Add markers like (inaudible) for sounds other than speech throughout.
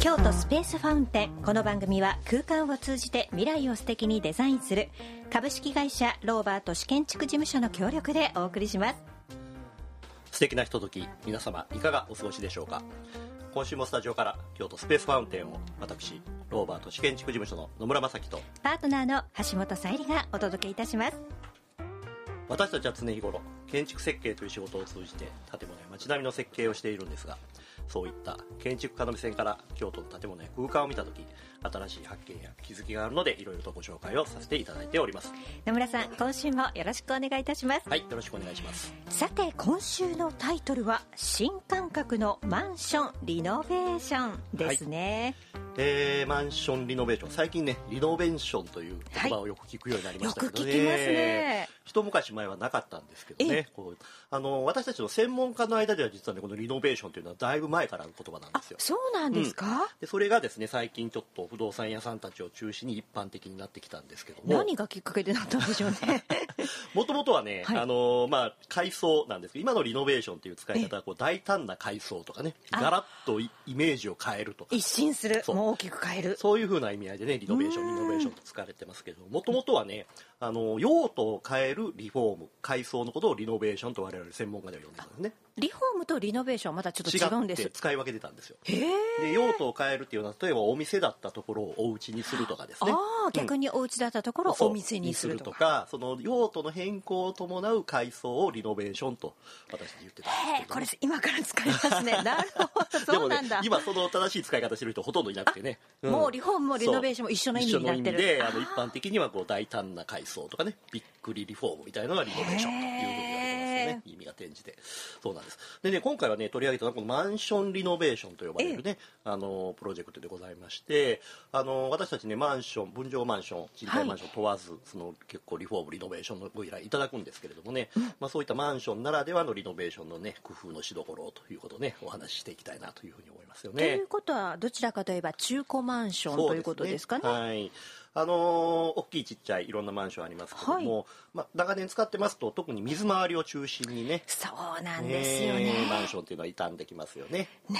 京都スペースファウンテン。この番組は空間を通じて未来を素敵にデザインする株式会社ローバート市建築事務所の協力でお送りします。素敵なひととき皆様いかがお過ごしでしょうか？今週もスタジオから京都スペースファウンテンを私ローバート市建築事務所の野村正樹とパートナーの橋本さゆりがお届けいたします。私たちは常日頃建築設計という仕事を通じて建物や街並みの設計をしているんですがそういった建築家の目線から京都の建物や空間を見た時新しい発見や気づきがあるのでいろいろとご紹介をさせていただいております。野村さん今週もよろしくお願いいたします。はいよろしくお願いします。さて今週のタイトルは新感覚のマンションリノベーションですね、はいえー、マンションリノベーション。最近ねリノベーションという言葉をよく聞くようになりましたけどね、はい、よく聞きますね。一昔前はなかったんですけどね。こうあの私たちの専門家の間では実はねこのリノベーションというのはだいぶ前からの言葉なんですよ。そうなんですか、うん、でそれがですね最近ちょっと不動産屋さんたちを中心に一般的になってきたんですけども。何がきっかけでなったんでしょうね。もともとはね、はい、あのまあ改装なんですけど今のリノベーションという使い方はこう大胆な改装とかねガラッとイメージを変えるとか。一新する。もう大きく変える。そういうふうな意味合いでねリノベーションリノベーションと使われてますけどもともとはねあの用途を変えるリフォーム改装のことをリノベーションと我々専門家では呼んでたんですねリフォームとリノベーションはまたちょっと違うんです。使い分けてたんですよ。で用途を変えるっていうのは例えばお店だったところをお家にするとかですね。ああ、逆にお家だったところをお店にするとか,、その用途の変更を伴う改装をリノベーションと私言ってたんですけど、これ今から使いますね。(laughs) なるほ (laughs) どそうなんだ、ね、今その正しい使い方してる人ほとんどいなくてね、うん、もうリフォームもリノベーションも一緒の意味になってる。であの一般的にはこう大胆な改装とかねびっくりリフォームみたいなのがリノベーションというふうにね。意味が転じて。そうなんです。でね今回はね取り上げたのはこのマンションリノベーションと呼ばれるねあのプロジェクトでございましてあの私たちねマンション分譲マンション賃貸マンション問わず、はい、その結構リフォームリノベーションのご依頼いただくんですけれどもね、うん、まあ、そういったマンションならではのリノベーションのね工夫のしどころということをねお話ししていきたいなというふうに思いますよね。ということはどちらかといえば中古マンションということですかね。はい。あのー、大きいちっちゃいいろんなマンションありますけども、はい、まあ、長年使ってますと特に水回りを中心にねそうなんですよね、マンションっていうのは傷んできますよね。ね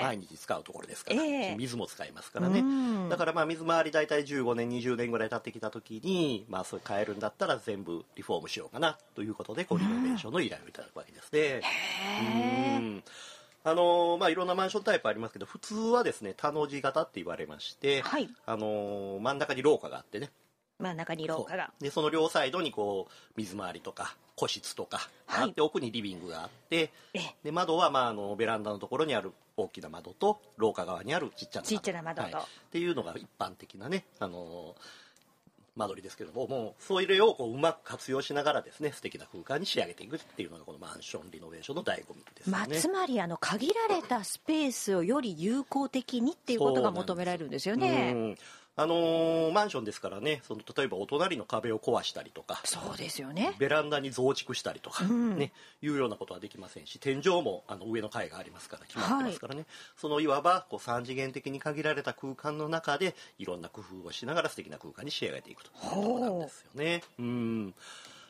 毎日使うところですから、えー、水も使いますからね。だからまあ水回り大体15年20年ぐらい経ってきた時にまあそれ変えるんだったら全部リフォームしようかなということでこうリノベーションの依頼をいただくわけですね。うんあのー、まあ、いろんなマンションタイプありますけど普通はですね田の字型って言われまして、はい、あのー、真ん中に廊下があってね。真ん中に廊下が。でその両サイドにこう水回りとか個室とかあって、はい、奥にリビングがあってで窓は、まあ、あのベランダのところにある大きな窓と廊下側にあるちっちゃな窓。ちっちゃな窓と、はい、っていうのが一般的なね、あのー間取りですけどももうそういう例をこううまく活用しながらですね素敵な空間に仕上げていくっていうのがこのマンションリノベーションの醍醐味ですね、まあ、つまりあの限られたスペースをより有効的にっていうことが求められるんですよね。あのー、マンションですからねその例えばお隣の壁を壊したりとかそうですよね。ベランダに増築したりとか、うん、ね、いうようなことはできませんし天井もあの上の階がありますから決まってますからね、はい、そのいわばこう3次元的に限られた空間の中でいろんな工夫をしながら素敵な空間に仕上げていくということなんですよね。うん。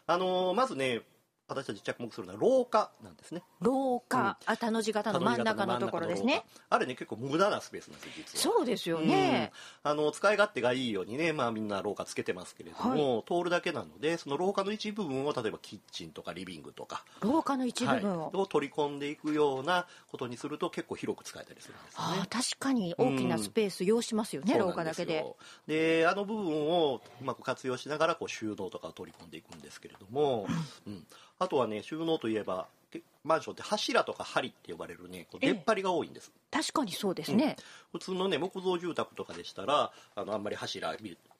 あのー、まずね私たち着目するのは廊下なんですね。廊下、うん、あ田の字型の真ん中のところですね。あれね結構無駄なスペースなんです実は。そうですよね、うん、あの使い勝手がいいようにねまあみんな廊下つけてますけれども、はい、通るだけなのでその廊下の一部分を例えばキッチンとかリビングとか廊下の一部分を、はい、を取り込んでいくようなことにすると結構広く使えたりするんですよね。あ確かに大きなスペース要しますよね、うん、廊下だけで。であの部分をうまく活用しながらこう収納とかを取り込んでいくんですけれども、うんあとはね収納といえばマンションって柱とか梁って呼ばれるねこう出っ張りが多いんです、確かにそうですね、うん、普通のね木造住宅とかでしたらあのあんまり柱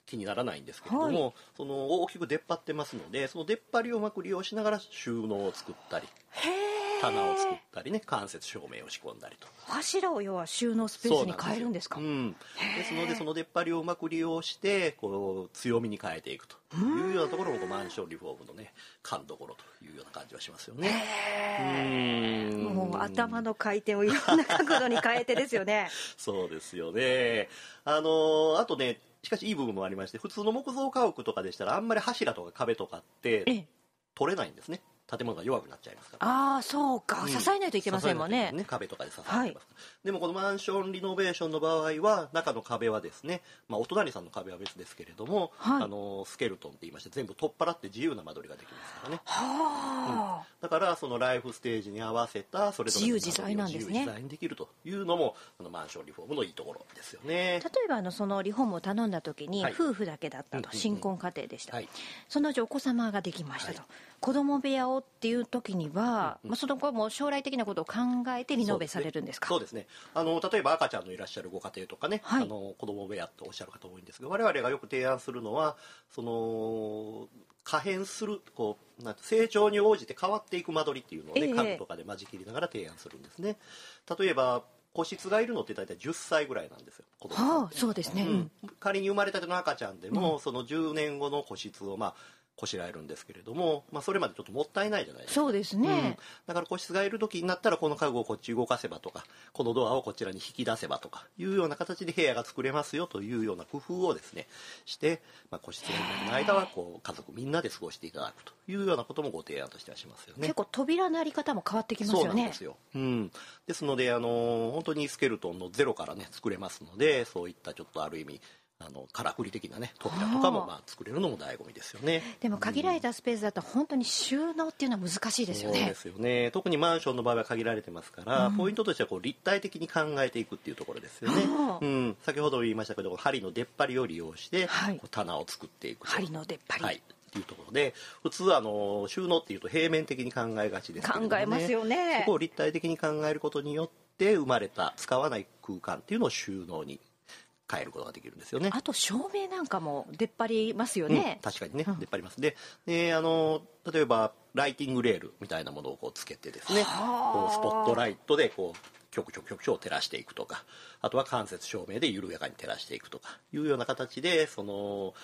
気にならないんですけれども、はい、その大きく出っ張ってますのでその出っ張りをうまく利用しながら収納を作ったり。へえ棚を作ったりね間接照明を仕込んだりと。柱を要は収納スペースに変えるんですか？うんです。のでその出っ張りをうまく利用してこう強みに変えていくというようなところもマンションリフォームのね勘どころというような感じはしますよね。もう頭の回転をいろんな角度に変えてですよね。(laughs) そうですよね。あのあとねしかしいい部分もありまして普通の木造家屋とかでしたらあんまり柱とか壁とかって取れないんですね建物が弱くなっちゃいますから。ああそうか、支えないといけませんもんね。支えないといけない壁とかで支えてます、はい、でもこのマンションリノベーションの場合は中の壁はですね、まあ、お隣さんの壁は別ですけれども、はい、あのスケルトンって言いまして全部取っ払って自由な間取りができますからね、はあ、うん、だからそのライフステージに合わせたそれぞれの自由自在なんですね。自由自在にできるというのもあのマンションリフォームのいいところですよね。例えばあのそのリフォームを頼んだ時に、夫婦だけだったと、新婚家庭でした、そのうちお子様ができましたと、子供部屋をっていう時には、うんうん、まあ、その後も将来的なことを考えてリノベされるんですか？そうですね。あの例えば赤ちゃんのいらっしゃるご家庭とかね、はい、あの子供部屋とおっしゃる方多いんですが我々がよく提案するのはその可変するこうなん成長に応じて変わっていく間取りっていうのをね、えー、家具とかで間仕切りながら提案するんですね。例えば個室がいるのって大体10歳ぐらいなんですよ子供はあ、そうですね、うん、仮に生まれたての赤ちゃんでも、うん、その10年後の個室をまあこしらえるんですけれども、まあ、それまでちょっともったいないじゃないですか。そうですね、うん、だから個室がいる時になったらこの家具をこっち動かせばとかこのドアをこちらに引き出せばとかいうような形で部屋が作れますよというような工夫をですねして、まあ、個室がいる間はこう家族みんなで過ごしていただくというようなこともご提案としてはしますよね。結構扉のあり方も変わってきますよね。そうなんですよ、うん、ですのであの本当にスケルトンのゼロからね作れますのでそういったちょっとある意味あのからくり的なね扉とかもまあ作れるのも醍醐味ですよね。でも限られたスペースだと本当に収納っていうのは難しいですよね。そうですよね。特にマンションの場合は限られてますから、うん、ポイントとしてはこう立体的に考えていくっていうところですよね、うん、先ほど言いましたけど針の出っ張りを利用して、はい、棚を作っていく針の出っ張り、はい。っていうところで普通あの収納っていうと平面的に考えがちですけど、ね、考えますよね。そこを立体的に考えることによって生まれた使わない空間っていうのを収納に変えることができるんですよね。あと照明なんかも出っ張りますよね、うん、確かにね、出っ張ります。でであの例えばライティングレールみたいなものをこうつけてですねこうスポットライトでこう局局局所を照らしていくとかあとは間接照明で緩やかに照らしていくとかいうような形でその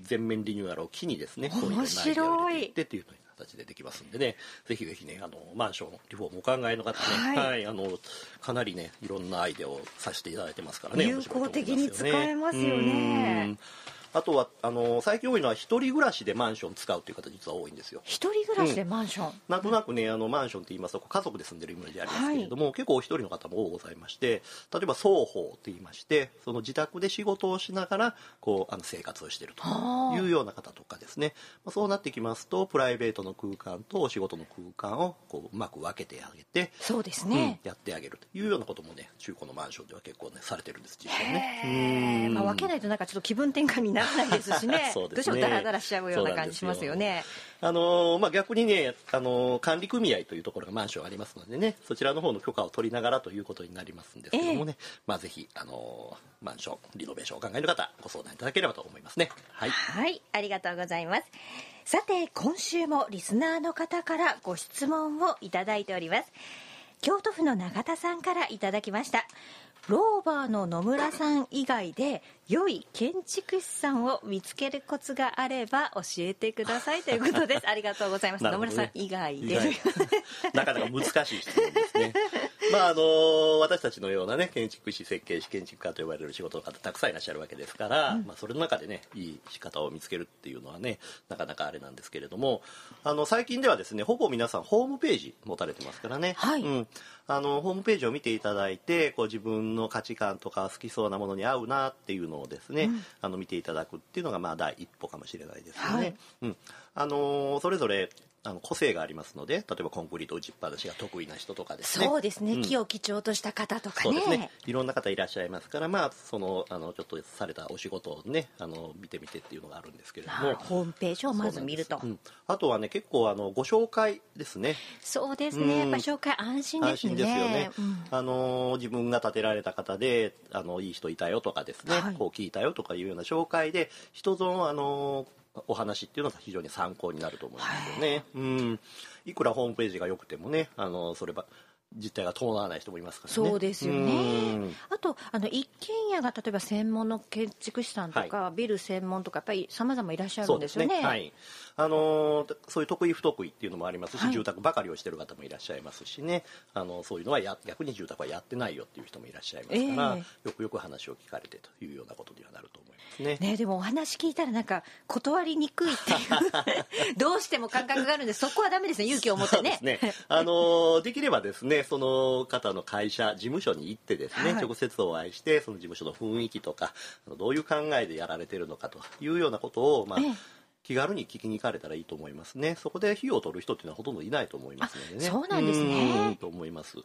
全面リニューアルを機にですね面白い。ってっていうのに形でできますんでねぜひぜひねあのマンションリフォームお考えの方ね、はい、はい、あのかなりねいろんなアイデアをさせていただいてますからね有効的に使えますよね。あとはあの最近多いのは一人暮らしでマンション使うという方実は多いんですよ。一人暮らしでマンション、うん、なんとなくねあのマンションって言いますと家族で住んでるイメージありますけれども、はい、結構お一人の方も多ございまして例えば双方って言いましてその自宅で仕事をしながらこうあの生活をしているというような方とかですね、まあ、そうなってきますとプライベートの空間とお仕事の空間をこううまく分けてあげてそうですね、うん、やってあげるというようなこともね中古のマンションでは結構ねされてるんです実はね。まあ、分けないとなんかちょっと気分転換にならないですしね (laughs) そうですね、どうしてもダラダラしちゃうような感じしますよね。あのまあ、逆にね、あの管理組合というところがマンションありますのでねそちらの方の許可を取りながらということになりますんですけどもね、えー、まあ、ぜひ、あのマンションリノベーションをお考えの方ご相談いただければと思いますね。はい、はい、ありがとうございます。さて今週もリスナーの方からご質問をいただいております。京都府の永田さんからいただきましたローバーの野村さん以外で良い建築士さんを見つけるコツがあれば教えてくださいということです。(laughs) ありがとうございます、ね、野村さん以外で。なかなか難しい質問ですね。(laughs) まああの私たちのようなね建築士設計士建築家と呼ばれる仕事の方たくさんいらっしゃるわけですから、うん、まあ、それの中でねいい仕方を見つけるっていうのはねなかなかあれなんですけれどもあの最近ではですねほぼ皆さんホームページ持たれてますからね、はい、うん、あのホームページを見ていただいてこう自分の価値観とか好きそうなものに合うなっていうのをですね、うん、あの見ていただくっていうのがまあ第一歩かもしれないですよね。はい、うん。あのそれぞれあの個性がありますので例えばコンクリート打ちっぱなしが得意な人とかですね。そうですね、うん、木を基調とした方とかね。ね。いろんな方いらっしゃいますからまあそのあのちょっとされたお仕事をねあの見てみてっていうのがあるんですけれども。ホームページをまず見ると、うん、あとはね結構あのご紹介ですね。そうですね、やっぱ紹介安心ですね。安心ですよね、あの自分が建てられた方であのいい人いたよとかですね、はい、こう聞いたよとかいうような紹介で人ぞあのお話っていうのが非常に参考になると思いますよね。うん、いくらホームページが良くてもね、あのそれば実態が伴わない人もいますからねそうですようねん。あとあの一軒家が例えば専門の建築士さんとか、ビル専門とかやっぱり様々いらっしゃるんですよね。はい。あのーそういう得意不得意っていうのもありますし、はい住宅ばかりをしてる方もいらっしゃいますしね、あのそういうのはや逆に住宅はやってないよっていう人もいらっしゃいますから、えよくよく話を聞かれてというようなことにはなると思いますね。ね、でもお話聞いたらなんか断りにくいっていう (laughs) どうしても感覚があるんでそこはダメですね勇気を持ってねね。あのーできればですね、その方の会社、事務所に行ってですね、はい直接お会いして、その事務所の雰囲気とか、どういう考えでやられてるのかというようなことを、まあ、ええ気軽に聞きに行かれたらいいと思いますね。そこで費用を取る人っていうのはほとんどいないと思いますのでね。あそうなんですねうんと思います。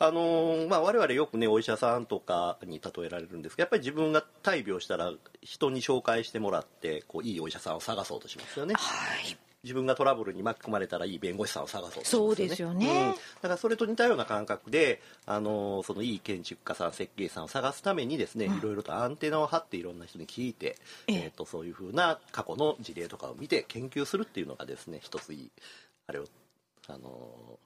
あのーまあ、我々よくねお医者さんとかに例えられるんですけどやっぱり自分が大病したら人に紹介してもらってこういいお医者さんを探そうとしますよね。はい自分がトラブルに巻き込まれたらいい弁護士さんを探そうそうですよね。うん。だからそれと似たような感覚で、あのそのいい建築家さん設計士さんを探すためにですね、いろいろとアンテナを張っていろんな人に聞いて、ええ。えー、とそういうふうな過去の事例とかを見て研究するっていうのがですね一ついいあれを、あの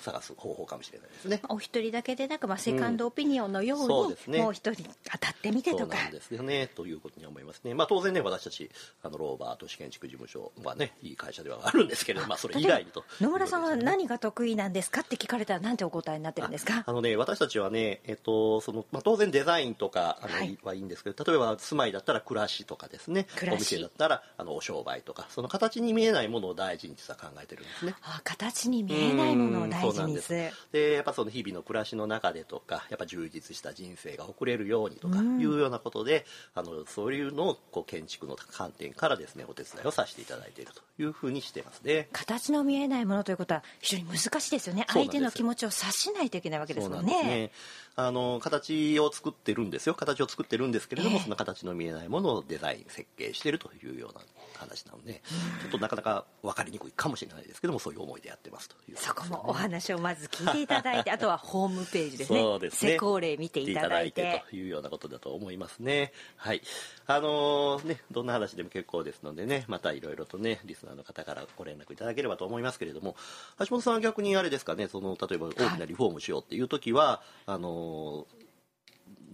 探す方法かもしれないですね。お一人だけでなく、まあ、セカンドオピニオンのように、そうですね。もう一人当たってみてとか。そうなんですよね。ということに思いますね、まあ、当然ね私たちあのローバー都市建築事務所はねいい会社ではあるんですけれどまあそれ以外にと。野村さんは何が得意なんですかって聞かれたら何てお答えになってるんですか？あのね、私たちはね、えっとそのまあ、当然デザインとかあの、はい。い、はいいんですけど例えば住まいだったら暮らしとかですね。暮らし。お店だったらあのお商売とかその形に見えないものを大事に実は考えてるんですね。あ形に見えないものを大事そうなんです。でやっぱその日々の暮らしの中でとかやっぱ充実した人生が送れるようにとかいうようなことで、あのそういうのをこう建築の観点からですねお手伝いをさせていただいているというふうにしてますね。形の見えないものということは非常に難しいですよね。相手の気持ちを察しないといけないわけですもなんね。あの形を作ってるんですよ。形を作ってるんですけれども、ええ。その形の見えないものをデザイン設計してるというような話なので、ちょっとなかなか分かりにくいかもしれないですけどもそういう思いでやってますという。そこもお話をまず聞いていただいて (laughs) あとはホームページですね。そうですね。施工例見ていただいてというようなことだと思いますね。はい。あのーねどんな話でも結構ですのでねまたいろいろとねリスナーの方からご連絡いただければと思いますけれども橋本さんは逆にあれですかねその例えば大きなリフォームしようっていう時は、あのー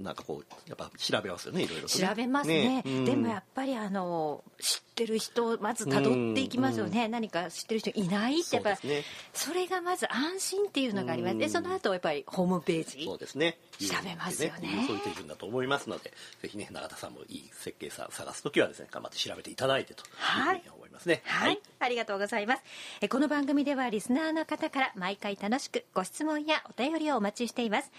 なんかこうやっぱ調べますよねいろいろとね、調べますね。うん。でもやっぱりあの知ってる人をまずたどっていきますよね。何か知ってる人いないってやっぱり。そね。それがまず安心っていうのがあります。でその後やっぱりホームページ。そうですね。調べますよね。そういう手順だと思いますので、ぜひね、永田さんもいい設計さん探すときはですね、頑張って調べていただいてというふうに思い。ますね。はい、ありがとうございますえこの番組ではリスナーの方から毎回楽しくご質問やお便りをお待ちしています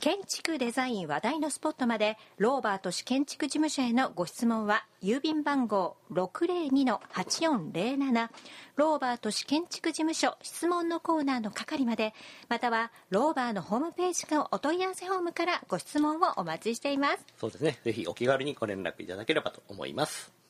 建築デザイン話題のスポットまでローバー都市建築事務所へのご質問は郵便番号602-8407ローバー都市建築事務所質問のコーナーの係までまたはローバーのホームページのお問い合わせフォームからご質問をお待ちしていますそうですね。ぜひお気軽にご連絡いただければと思います。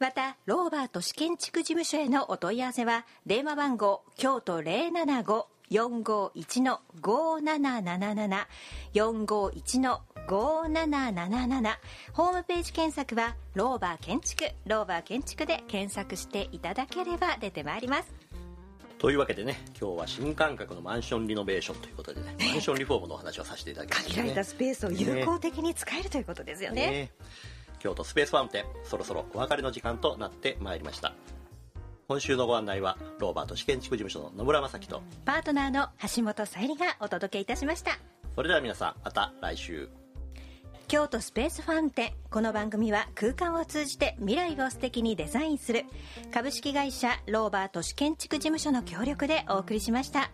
またローバー都市建築事務所へのお問い合わせは電話番号京都075-451-5777 451-5777ホームページ検索はローバー建築。ローバー建築で検索していただければ出てまいります。というわけでね、今日は新感覚のマンションリノベーションということでね、(laughs) マンションリフォームのお話をさせていただきました、ね。限られたスペースを有効的に使えるということですよね。ね京都スペースファウンテンそろそろお別れの時間となってまいりました。今週のご案内はローバート市建築事務所の野村正樹とパートナーの橋本さゆりがお届けいたしました。それでは皆さんまた来週。京都スペースファウンテンこの番組は空間を通じて未来を素敵にデザインする株式会社ローバー都市建築事務所の協力でお送りしました。